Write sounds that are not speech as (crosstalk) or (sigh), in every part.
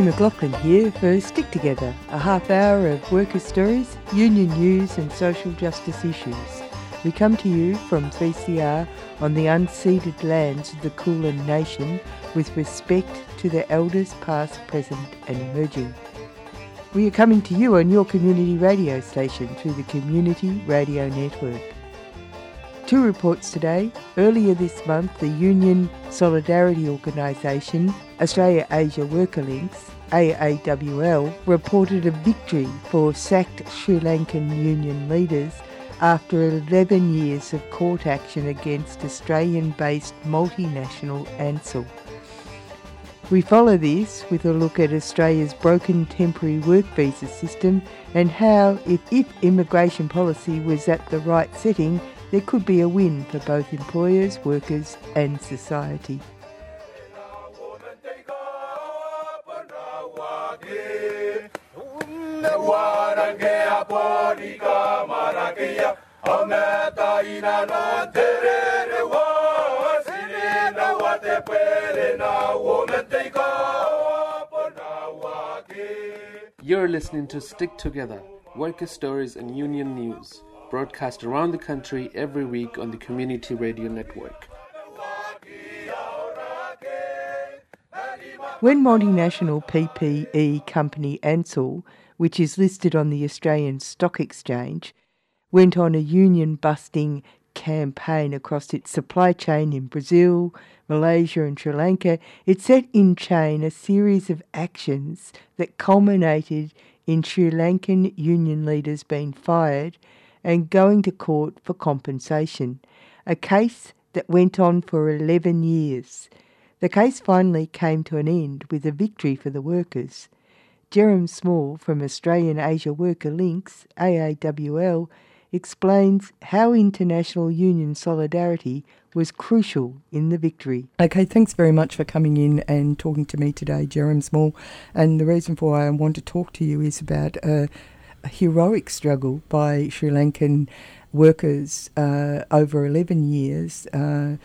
Katie McLaughlin here for Stick Together, a half hour of worker stories, union news, and social justice issues. We come to you from 3CR on the unceded lands of the Kulin Nation with respect to the elders past, present, and emerging. We are coming to you on your community radio station through the Community Radio Network. Two reports today. Earlier this month, the Union Solidarity Organisation, Australia Asia Worker Links, AAWL, reported a victory for sacked Sri Lankan union leaders after 11 years of court action against Australian based multinational Ansell. We follow this with a look at Australia's broken temporary work visa system and how, if, if immigration policy was at the right setting, there could be a win for both employers, workers, and society. You're listening to Stick Together, Worker Stories and Union News broadcast around the country every week on the Community Radio Network. When multinational PPE company Ansell, which is listed on the Australian Stock Exchange, went on a union busting campaign across its supply chain in Brazil, Malaysia, and Sri Lanka, it set in chain a series of actions that culminated in Sri Lankan union leaders being fired and going to court for compensation, a case that went on for 11 years. The case finally came to an end with a victory for the workers. Jerome Small from Australian Asia Worker Links, AAWL, explains how international union solidarity was crucial in the victory. Okay, thanks very much for coming in and talking to me today, Jerome Small. And the reason for why I want to talk to you is about uh, a heroic struggle by Sri Lankan workers uh, over 11 years uh,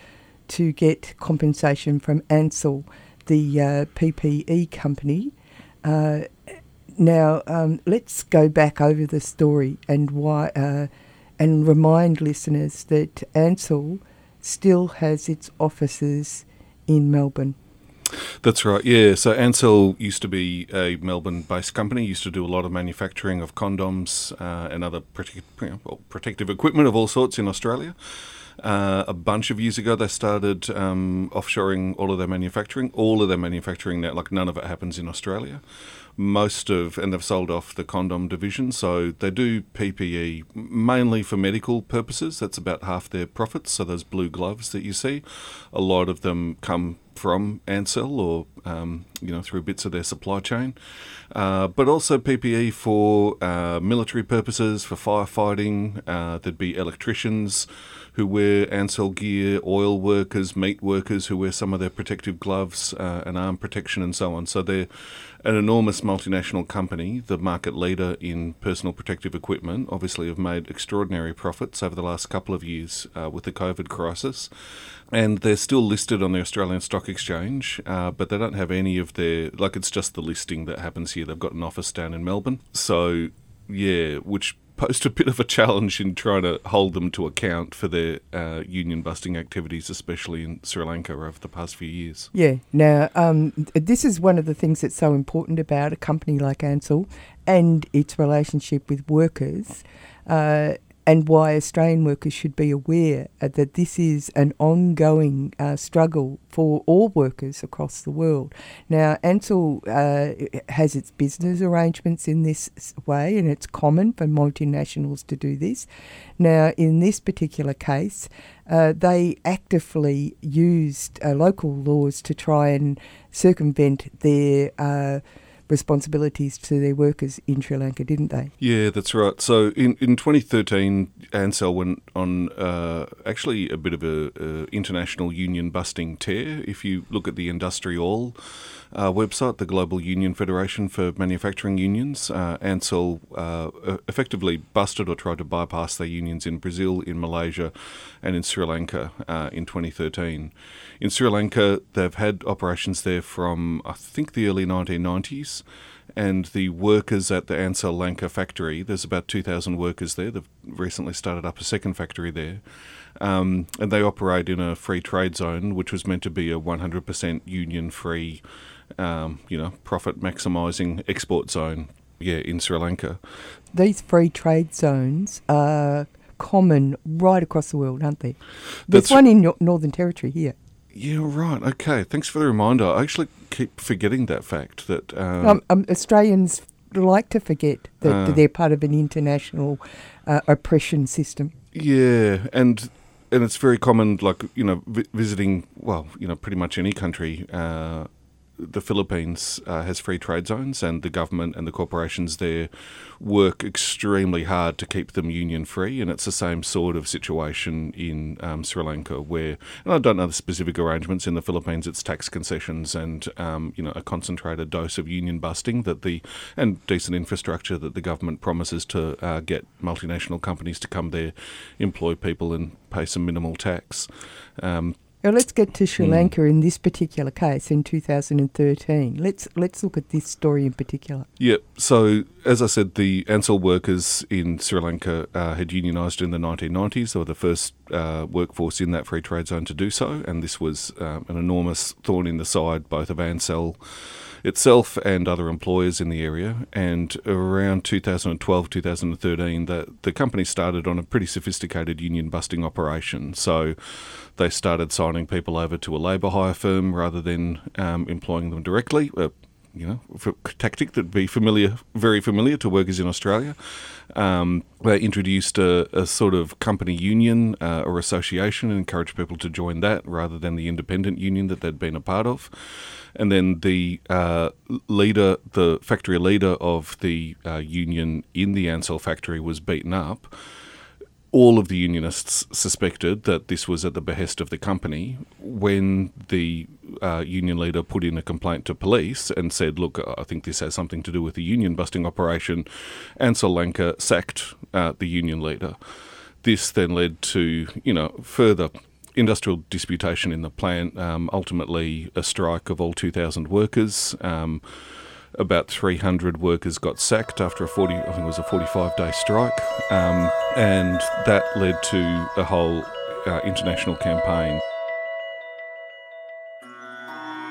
to get compensation from Ansell, the uh, PPE company. Uh, now, um, let's go back over the story and why, uh, and remind listeners that Ansell still has its offices in Melbourne. That's right. Yeah. So Ansell used to be a Melbourne-based company. Used to do a lot of manufacturing of condoms uh, and other prote- protective equipment of all sorts in Australia. Uh, a bunch of years ago, they started um, offshoring all of their manufacturing. All of their manufacturing now, like none of it happens in Australia most of, and they've sold off the condom division. So they do PPE mainly for medical purposes. That's about half their profits. So those blue gloves that you see, a lot of them come from Ansell or um, you know through bits of their supply chain, uh, but also PPE for uh, military purposes, for firefighting. Uh, there'd be electricians who wear Ansell gear, oil workers, meat workers who wear some of their protective gloves uh, and arm protection and so on. So they're an enormous multinational company, the market leader in personal protective equipment, obviously have made extraordinary profits over the last couple of years uh, with the COVID crisis. And they're still listed on the Australian Stock Exchange, uh, but they don't have any of their, like, it's just the listing that happens here. They've got an office down in Melbourne. So, yeah, which posed a bit of a challenge in trying to hold them to account for their uh, union busting activities, especially in Sri Lanka over the past few years. Yeah. Now, um, this is one of the things that's so important about a company like Ansell and its relationship with workers. Uh, and why Australian workers should be aware that this is an ongoing uh, struggle for all workers across the world. Now, Ansell uh, has its business arrangements in this way, and it's common for multinationals to do this. Now, in this particular case, uh, they actively used uh, local laws to try and circumvent their uh, responsibilities to their workers in Sri Lanka, didn't they? Yeah, that's right. So in, in 2013, Ansell went on uh, actually a bit of a, a, international union busting tear. If you look at the IndustriALL, uh, website, the Global Union Federation for Manufacturing Unions. Uh, Ansell uh, effectively busted or tried to bypass their unions in Brazil, in Malaysia, and in Sri Lanka uh, in 2013. In Sri Lanka, they've had operations there from, I think, the early 1990s and the workers at the Ansell Lanka factory, there's about 2,000 workers there. They've recently started up a second factory there. Um, and they operate in a free trade zone, which was meant to be a 100% union free, um, you know, profit maximising export zone, yeah, in Sri Lanka. These free trade zones are common right across the world, aren't they? There's That's one in Northern Territory here. Yeah, right. Okay, thanks for the reminder. I actually keep forgetting that fact that um, um, um, Australians like to forget that uh, they're part of an international uh, oppression system. Yeah, and and it's very common, like you know, vi- visiting well, you know, pretty much any country. Uh, the Philippines uh, has free trade zones, and the government and the corporations there work extremely hard to keep them union free. And it's the same sort of situation in um, Sri Lanka, where and I don't know the specific arrangements in the Philippines. It's tax concessions and um, you know a concentrated dose of union busting that the and decent infrastructure that the government promises to uh, get multinational companies to come there, employ people, and pay some minimal tax. Um, now let's get to Sri hmm. Lanka in this particular case in 2013. Let's let's look at this story in particular. Yeah. So as I said, the Ansell workers in Sri Lanka uh, had unionised in the 1990s. They were the first uh, workforce in that free trade zone to do so, and this was um, an enormous thorn in the side both of Ansell itself and other employers in the area. And around 2012, 2013, the, the company started on a pretty sophisticated union busting operation. So they started signing people over to a labour hire firm rather than um, employing them directly. Uh, you know, tactic that'd be familiar, very familiar to workers in Australia. Um, they introduced a, a, sort of company union uh, or association and encouraged people to join that rather than the independent union that they'd been a part of. And then the uh, leader, the factory leader of the uh, union in the Ansell factory was beaten up all of the unionists suspected that this was at the behest of the company when the uh, union leader put in a complaint to police and said, Look, I think this has something to do with the union busting operation. Ansell Lanka sacked uh, the union leader. This then led to, you know, further industrial disputation in the plant, um, ultimately, a strike of all 2,000 workers. Um, about 300 workers got sacked after a 40, I think it was a 45 day strike, um, and that led to a whole uh, international campaign.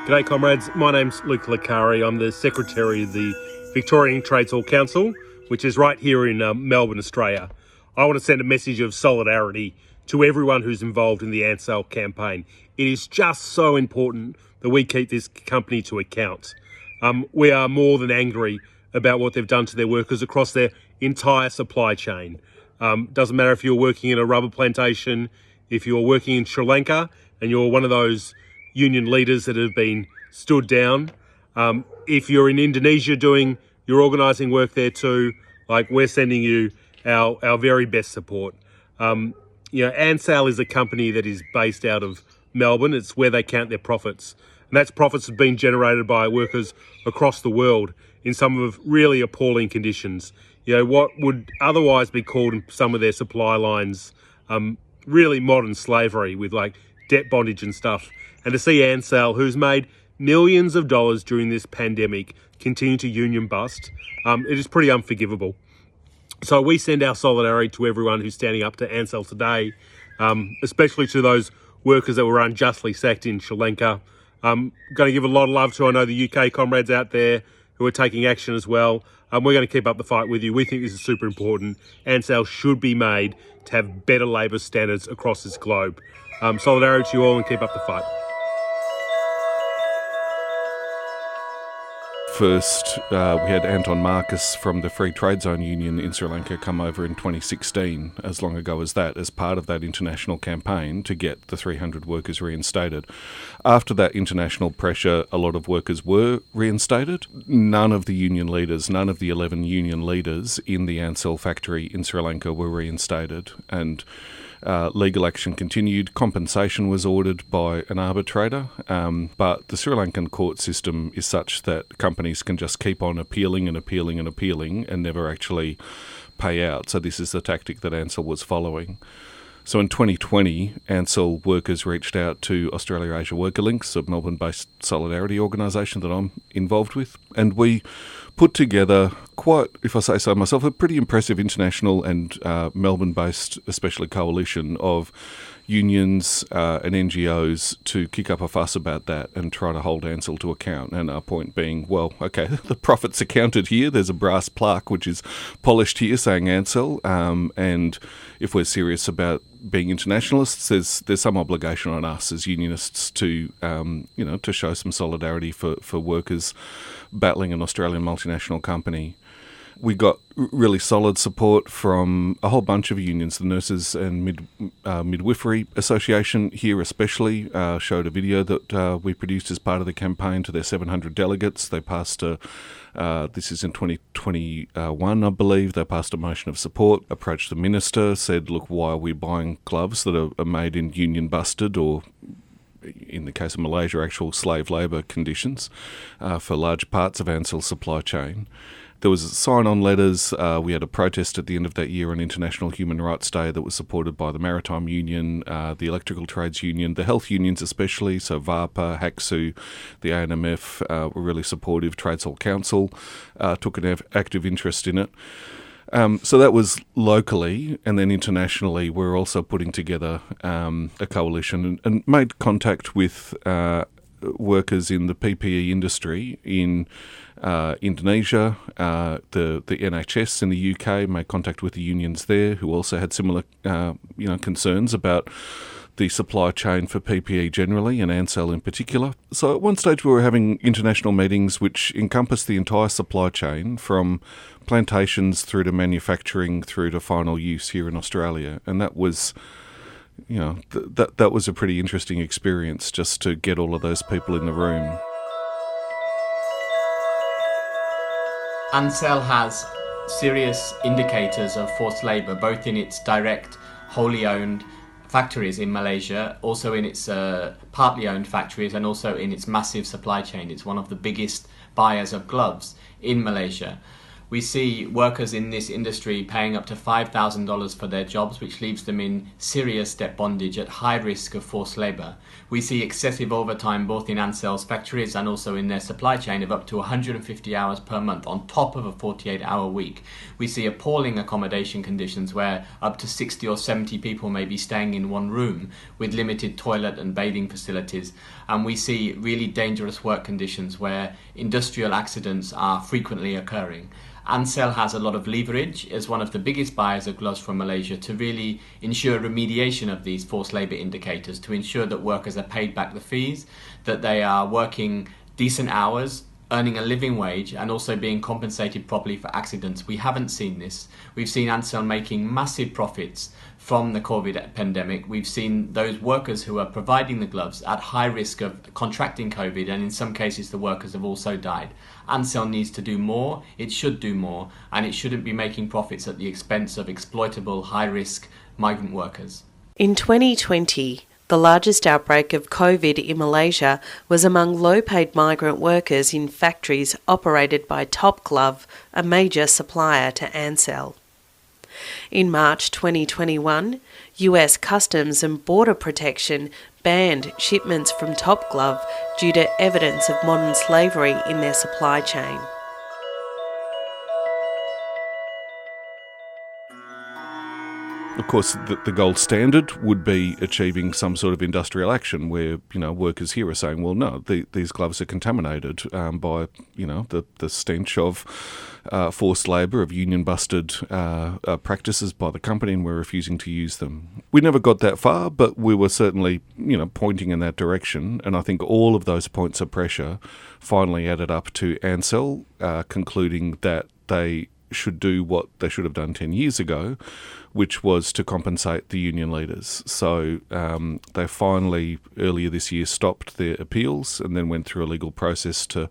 G'day, comrades. My name's Luke Hilakari. I'm the Secretary of the Victorian Trades Hall Council, which is right here in um, Melbourne, Australia. I want to send a message of solidarity to everyone who's involved in the Ansell campaign. It is just so important that we keep this company to account. Um, we are more than angry about what they've done to their workers across their entire supply chain. Um, doesn't matter if you're working in a rubber plantation, if you're working in Sri Lanka and you're one of those union leaders that have been stood down. Um, if you're in Indonesia doing your organising work there too, like we're sending you our, our very best support. Um, you know, Ansell is a company that is based out of Melbourne. It's where they count their profits. And that's profits have been generated by workers across the world in some of really appalling conditions. You know, what would otherwise be called in some of their supply lines um, really modern slavery with like debt bondage and stuff. And to see Ansell, who's made millions of dollars during this pandemic, continue to union bust, um, it is pretty unforgivable. So we send our solidarity to everyone who's standing up to Ansell today, um, especially to those workers that were unjustly sacked in Sri Lanka, I'm going to give a lot of love to, I know, the UK comrades out there who are taking action as well. Um, we're going to keep up the fight with you. We think this is super important. Ansell should be made to have better labour standards across this globe. Um, solidarity to you all and keep up the fight. First, uh, we had Anton Marcus from the Free Trade Zone Union in Sri Lanka come over in 2016, as long ago as that, as part of that international campaign to get the 300 workers reinstated. After that international pressure, a lot of workers were reinstated. None of the union leaders, none of the 11 union leaders in the Ansell factory in Sri Lanka were reinstated. And Uh, legal action continued. Compensation was ordered by an arbitrator, um, but the Sri Lankan court system is such that companies can just keep on appealing and appealing and appealing and never actually pay out. So this is the tactic that Ansell was following. So in 2020, Ansell workers reached out to Australia Asia Worker Links, a Melbourne based solidarity organisation that I'm involved with, and we put together quite, if I say so myself, a pretty impressive international and uh, Melbourne based, especially coalition of unions uh, and NGOs to kick up a fuss about that and try to hold Ansell to account. And our point being, well, okay, (laughs) the profits are counted here. There's a brass plaque which is polished here saying Ansell. Um, and if we're serious about being internationalists, there's there's some obligation on us as unionists to um, you know to show some solidarity for, for workers battling an Australian multinational company. We got really solid support from a whole bunch of unions. The Nurses and Mid, uh, Midwifery Association here, especially, uh, showed a video that uh, we produced as part of the campaign to their 700 delegates. They passed a uh, this is in 2021, I believe. They passed a motion of support, approached the minister, said, Look, why are we buying gloves that are, are made in union busted or in the case of Malaysia, actual slave labour conditions uh, for large parts of Ansell's supply chain. There was sign-on letters. Uh, we had a protest at the end of that year on International Human Rights Day that was supported by the Maritime Union, uh, the Electrical Trades Union, the health unions especially. So VAHPA, HACSU, the ANMF uh, were really supportive. Trades Hall Council uh, took an active interest in it. Um, so that was locally, and then internationally, we're also putting together um, a coalition and, and, made contact with uh, workers in the PPE industry in uh, Indonesia, uh, the the NHS in the UK made contact with the unions there, who also had similar uh, you know concerns about the supply chain for PPE generally and Ansell in particular. So at one stage we were having international meetings which encompassed the entire supply chain from plantations through to manufacturing through to final use here in Australia, and that was you know th- that that was a pretty interesting experience just to get all of those people in the room. Ansell has serious indicators of forced labour, both in its direct, wholly owned factories in Malaysia, also in its uh, partly owned factories, and also in its massive supply chain. It's one of the biggest buyers of gloves in Malaysia we see workers in this industry paying up to $5,000 for their jobs, which leaves them in serious debt bondage at high risk of forced labour. We see excessive overtime both in Ansell's factories and also in their supply chain of up to 150 hours per month on top of a 48 hour week. We see appalling accommodation conditions where up to 60 or 70 people may be staying in one room with limited toilet and bathing facilities. And we see really dangerous work conditions where industrial accidents are frequently occurring. Ansell has a lot of leverage as one of the biggest buyers of gloves from Malaysia to really ensure remediation of these forced labour indicators, to ensure that workers are paid back the fees, that they are working decent hours, earning a living wage and also being compensated properly for accidents. We haven't seen this. We've seen Ansell making massive profits from the COVID pandemic. We've seen those workers who are providing the gloves at high risk of contracting COVID, and in some cases, the workers have also died. Ansell needs to do more, it should do more, and it shouldn't be making profits at the expense of exploitable, high risk migrant workers. In 2020, the largest outbreak of COVID in Malaysia was among low paid migrant workers in factories operated by Top Glove, a major supplier to Ansell. In March 2021, US Customs and Border Protection banned shipments from Top Glove due to evidence of modern slavery in their supply chain. Of course, the, the, gold standard would be achieving some sort of industrial action where, you know, workers here are saying, well, no, the, these gloves are contaminated um, by, you know, the, the stench of uh, forced labour, of union busted uh, uh, practices by the company, and we're refusing to use them. We never got that far, but we were certainly, you know, pointing in that direction. And I think all of those points of pressure finally added up to Ansell uh, concluding that they should do what they should have done 10 years ago, which was to compensate the union leaders. So um, they finally, earlier this year, stopped their appeals and then went through a legal process to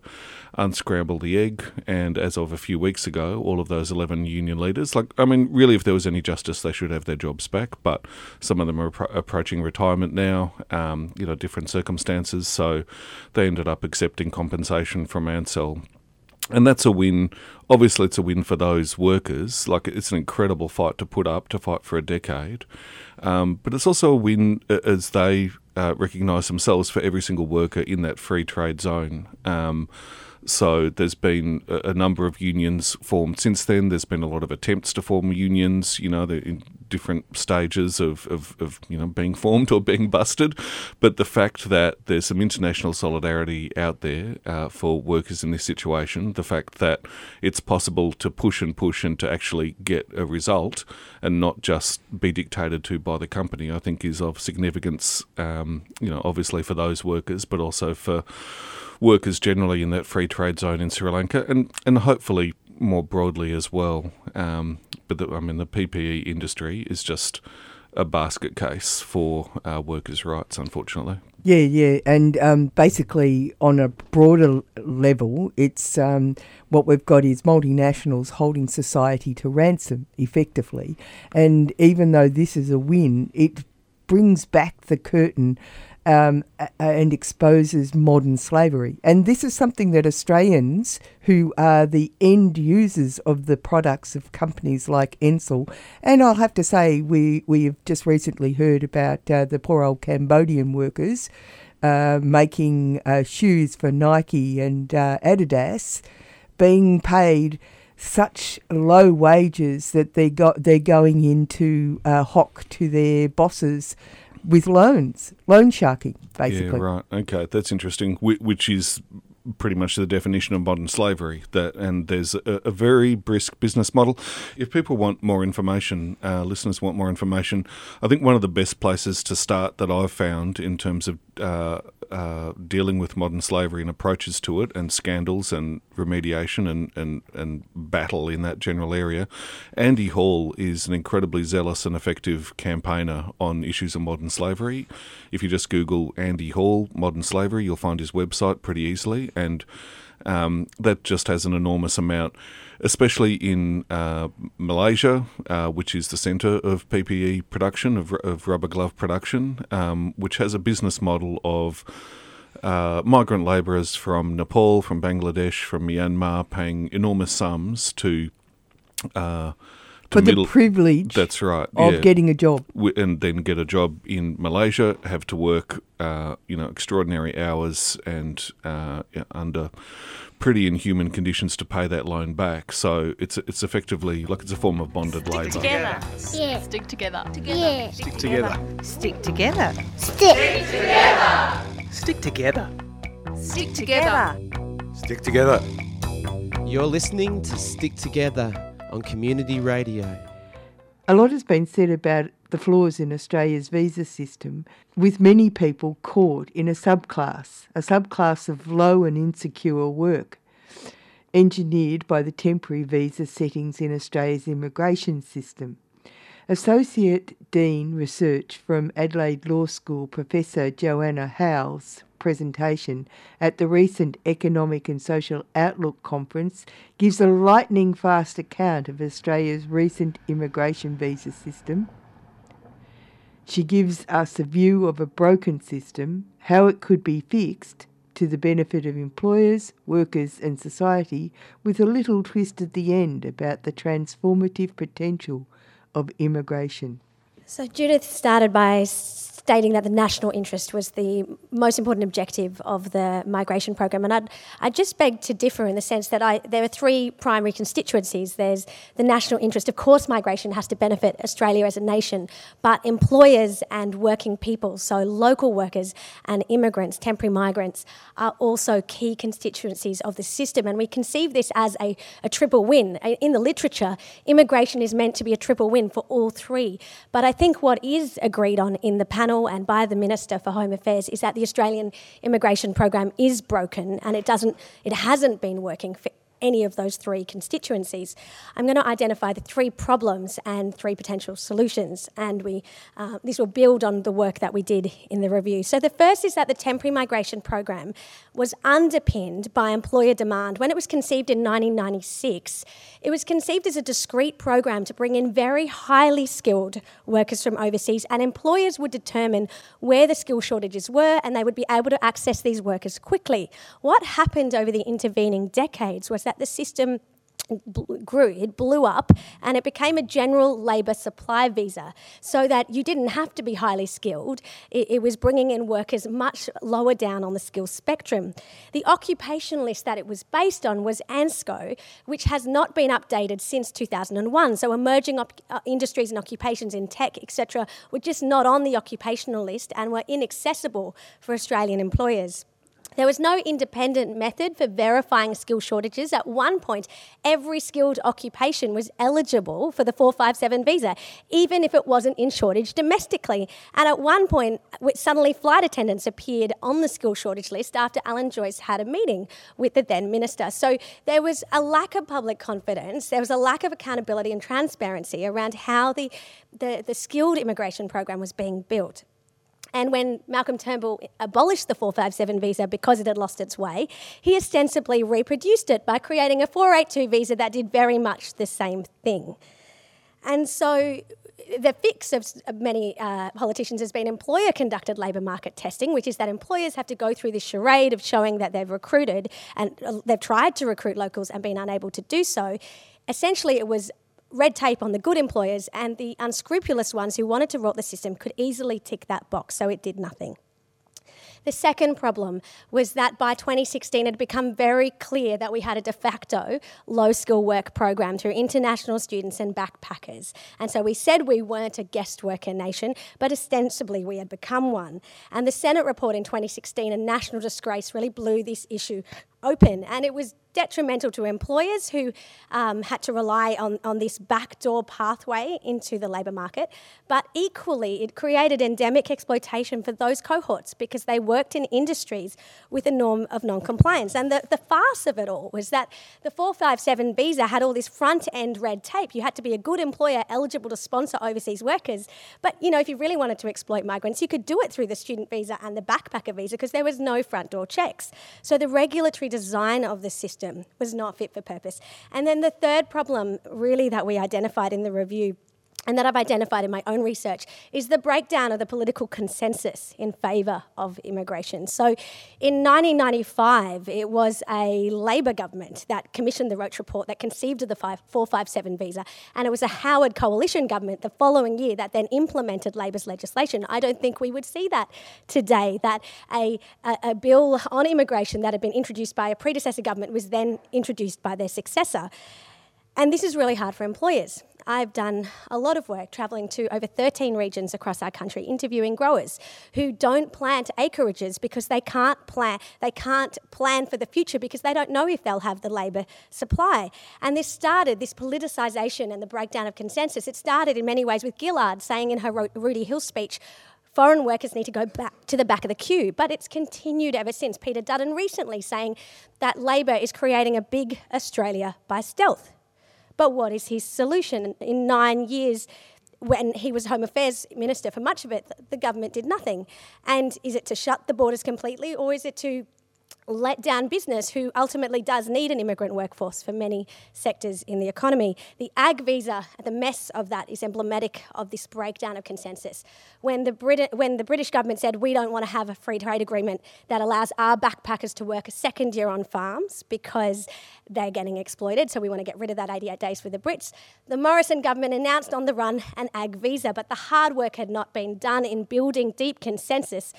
unscramble the egg. And as of a few weeks ago, all of those 11 union leaders, like, I mean, really, if there was any justice, they should have their jobs back. But some of them are appro- approaching retirement now, um, you know, different circumstances. So they ended up accepting compensation from Ansell and that's a win. Obviously, it's a win for those workers. Like it's an incredible fight to put up, to fight for a decade. Um, but it's also a win as they uh, recognise themselves for every single worker in that free trade zone. Um, so there's been a, number of unions formed since then. There's been a lot of attempts to form unions. You know, in different stages of, of, of, you know being formed or being busted. But the fact that there's some international solidarity out there uh, for workers in this situation, the fact that it's possible to push and push and to actually get a result and not just be dictated to by the company, I think is of significance. Um, you know, obviously for those workers, but also for workers generally in that free trade zone in Sri Lanka, and and hopefully more broadly as well. Um, but the, I mean, the PPE industry is just a basket case for uh, workers' rights, unfortunately. Yeah, yeah, and um, basically on a broader level, it's um, what we've got is multinationals holding society to ransom, effectively. And even though this is a win, it brings back the curtain um, and exposes modern slavery. And this is something that Australians, who are the end users of the products of companies like Ansell, and I'll have to say, we, we have just recently heard about uh, the poor old Cambodian workers uh, making uh, shoes for Nike and uh, Adidas being paid such low wages that they got they're going into uh, hock to their bosses with loans, loan sharking, basically. Yeah, right. Okay, that's interesting. Which is pretty much the definition of modern slavery. That and there's a, a very brisk business model. If people want more information, uh, listeners want more information. I think one of the best places to start that I've found in terms of uh, uh, dealing with modern slavery and approaches to it, and scandals and remediation and, and, and battle in that general area. Andy Hall is an incredibly zealous and effective campaigner on issues of modern slavery. If you just Google Andy Hall, modern slavery, you'll find his website pretty easily, and um, that just has an enormous amount especially in uh, Malaysia, uh, which is the centre of PPE production, of, of rubber glove production, um, which has a business model of uh, migrant labourers from Nepal, from Bangladesh, from Myanmar paying enormous sums to. Uh, for the middle, privilege that's right of yeah. getting a job and then get a job in malaysia have to work uh, you know extraordinary hours and uh, under pretty inhuman conditions to pay that loan back. So it's it's effectively like it's a form of bonded labour. Together. Yeah. Stick together. Together. Yeah. Stick together. Stick together. Stick together. Stick together. Stick together. Stick together. You're listening to Stick Together on Community Radio. A lot has been said about the flaws in Australia's visa system, with many people caught in a subclass, a subclass of low and insecure work, engineered by the temporary visa settings in Australia's immigration system. Associate Dean Research from Adelaide Law School Professor Joanna Howe's presentation at the recent Economic and Social Outlook Conference gives a lightning fast account of Australia's recent immigration visa system she gives us a view of a broken system, how it could be fixed to the benefit of employers, workers, and society, with a little twist at the end about the transformative potential of immigration. So, Judith started by stating that the national interest was the most important objective of the migration program. And I'd, i just beg to differ in the sense that I, there are three primary constituencies. There's the national interest. Of course, migration has to benefit Australia as a nation, but employers and working people, so local workers and immigrants, temporary migrants, are also key constituencies of the system. And we conceive this as a, a triple win. In the literature, immigration is meant to be a triple win for all three. But I think what is agreed on in the panel panel and by the Minister for Home Affairs is that the Australian immigration program is broken and it doesn't, it hasn't been working any of those three constituencies. I'm going to identify the three problems and three potential solutions, and we uh, this will build on the work that we did in the review. So the first is that the temporary migration program was underpinned by employer demand. When it was conceived in 1996, it was conceived as a discrete program to bring in very highly skilled workers from overseas, and employers would determine where the skill shortages were, and they would be able to access these workers quickly. What happened over the intervening decades was that the system grew, it blew up, and it became a general labour supply visa so that you didn't have to be highly skilled. It, it, was bringing in workers much lower down on the skill spectrum. The occupation list that it was based on was ANZSCO, which has not been updated since 2001. So emerging op- uh, industries and occupations in tech, etc., were just not on the occupational list and were inaccessible for Australian employers. There was no independent method for verifying skill shortages. At one point, every skilled occupation was eligible for the 457 visa, even if it wasn't in shortage domestically. And at one point, suddenly flight attendants appeared on the skill shortage list after Alan Joyce had a meeting with the then minister. So there was a lack of public confidence, there was a lack of accountability and transparency around how the, the, the skilled immigration program was being built. And when Malcolm Turnbull abolished the 457 visa because it had lost its way, he ostensibly reproduced it by creating a 482 visa that did very much the same thing. And so the fix of many uh, politicians has been employer conducted labour market testing, which is that employers have to go through this charade of showing that they've recruited and uh, they've tried to recruit locals and been unable to do so. Essentially, it was red tape on the good employers, and the unscrupulous ones who wanted to rot the system could easily tick that box, so it did nothing. The second problem was that by 2016 it had become very clear that we had a de facto low skill work program through international students and backpackers. And so we said we weren't a guest worker nation, but ostensibly we had become one. And the Senate report in 2016, a national disgrace, really blew this issue open. And it was detrimental to employers who um, had to rely on, on this backdoor pathway into the labour market. But equally, it created endemic exploitation for those cohorts because they worked in industries with a norm of non compliance. And the, the farce of it all was that the 457 visa had all this front end red tape. You had to be a good employer eligible to sponsor overseas workers. But, you know, if you really wanted to exploit migrants, you could do it through the student visa and the backpacker visa because there was no front door checks. So the regulatory design of the system was not fit for purpose. And then the third problem, really, that we identified in the review and that I've identified in my own research is the breakdown of the political consensus in favour of immigration. So in 1995, it was a Labor government that commissioned the Roach Report that conceived of the 457 visa, and it was a Howard coalition government the following year that then implemented Labor's legislation. I don't think we would see that today, that a, a, a bill on immigration that had been introduced by a predecessor government was then introduced by their successor. And this is really hard for employers. I've done a lot of work travelling to over 13 regions across our country, interviewing growers who don't plant acreages because they can't plan. They can't plan for the future because they don't know if they'll have the labour supply. And this started this politicisation and the breakdown of consensus. It started in many ways with Gillard saying in her Rooty Hill speech, foreign workers need to go back to the back of the queue. But it's continued ever since. Peter Dutton recently saying that Labor is creating a big Australia by stealth. But what is his solution? In nine years, when he was Home Affairs Minister for much of it, the government did nothing. And is it to shut the borders completely or is it to let down business who ultimately does need an immigrant workforce for many sectors in the economy. The ag visa, the mess of that is emblematic of this breakdown of consensus. When the, Brit- when the British government said we don't want to have a free trade agreement that allows our backpackers to work a second year on farms because they're getting exploited, so we want to get rid of that 88 days for the Brits, the Morrison government announced on the run an ag visa, but the hard work had not been done in building deep consensus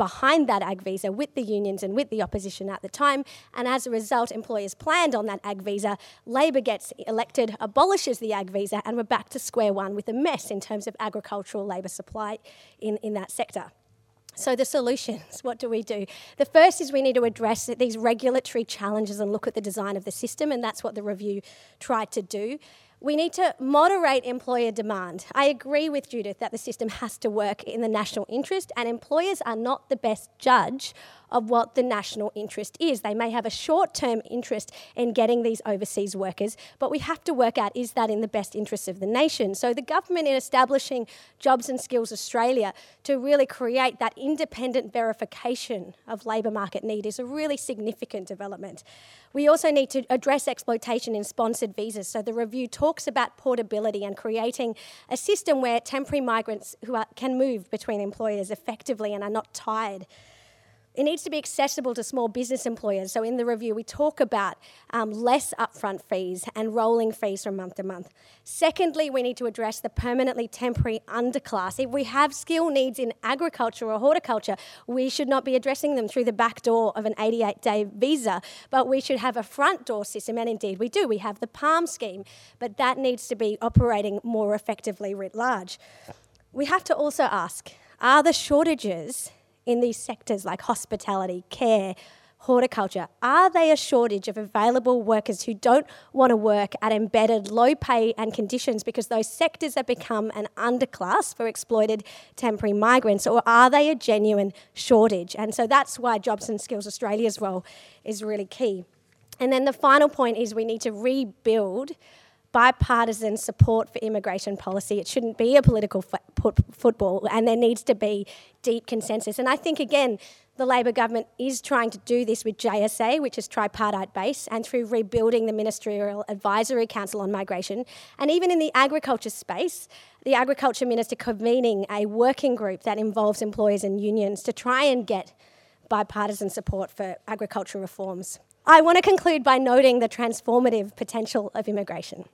behind that ag visa with the unions and with the opposition at the time. And as a result, employers planned on that ag visa. Labor gets elected, abolishes the ag visa, and we're back to square one with a mess in terms of agricultural labour supply in, in that sector. So, the solutions (laughs) what do we do? The first is we need to address these regulatory challenges and look at the design of the system, and that's what the review tried to do. We need to moderate employer demand. I agree with Judith that the system has to work in the national interest, and employers are not the best judge of what the national interest is. They may have a short term interest in getting these overseas workers, but we have to work out is that in the best interest of the nation? So, the government, in establishing Jobs and Skills Australia to really create that independent verification of labour market need, is a really significant development. We also need to address exploitation in sponsored visas. So, the review talks about portability and creating a system where temporary migrants who are, can move between employers effectively and are not tied it needs to be accessible to small business employers. So, in the review, we talk about um, less upfront fees and rolling fees from month to month. Secondly, we need to address the permanently temporary underclass. If we have skill needs in agriculture or horticulture, we should not be addressing them through the back door of an 88 day visa, but we should have a front door system. And indeed, we do. We have the PALM scheme, but that needs to be operating more effectively writ large. We have to also ask are the shortages in these sectors like hospitality, care, horticulture, are they a shortage of available workers who don't want to work at embedded low pay and conditions because those sectors have become an underclass for exploited temporary migrants, or are they a genuine shortage? And so that's why Jobs and Skills Australia's role is really key. And then the final point is we need to rebuild bipartisan support for immigration policy. It shouldn't be a political football, and there needs to be deep consensus. And I think, again, the Labor government is trying to do this with JSA, which is tripartite based, and through rebuilding the Ministerial Advisory Council on Migration. And even in the agriculture space, the Agriculture Minister convening a working group that involves employers and unions to try and get bipartisan support for agriculture reforms. I want to conclude by noting the transformative potential of immigration.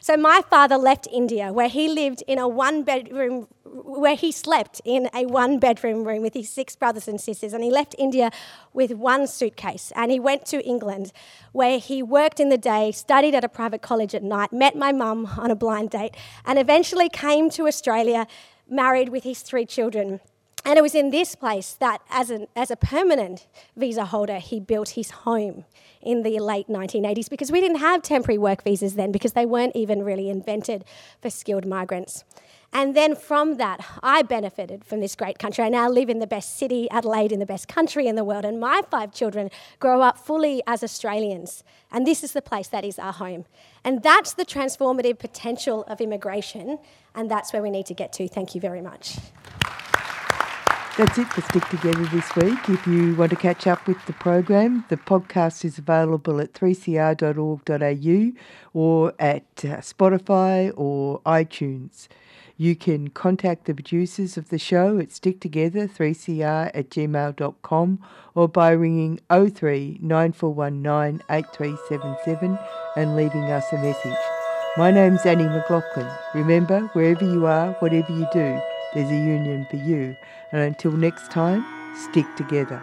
So, my father left India, where he lived in a one bedroom, where he slept in a one bedroom room with his six brothers and sisters, and he left India with one suitcase. And he went to England, where he worked in the day, studied at a private college at night, met my mum on a blind date, and eventually came to Australia, married with his three children. And it was in this place that, as, an, as a permanent visa holder, he built his home in the late 1980s because we didn't have temporary work visas then because they weren't even really invented for skilled migrants. And then from that, I benefited from this great country. I now live in the best city, Adelaide, in the best country in the world, and my five children grow up fully as Australians. And this is the place that is our home. And that's the transformative potential of immigration, and that's where we need to get to. Thank you very much. That's it for Stick Together this week. If you want to catch up with the program, the podcast is available at 3cr.org.au or at uh, Spotify or iTunes. You can contact the producers of the show at sticktogether3cr at gmail.com or by ringing 03 9419 8377 and leaving us a message. My name's Annie McLaughlin. Remember, wherever you are, whatever you do, there's a union for you. And until next time, stick together.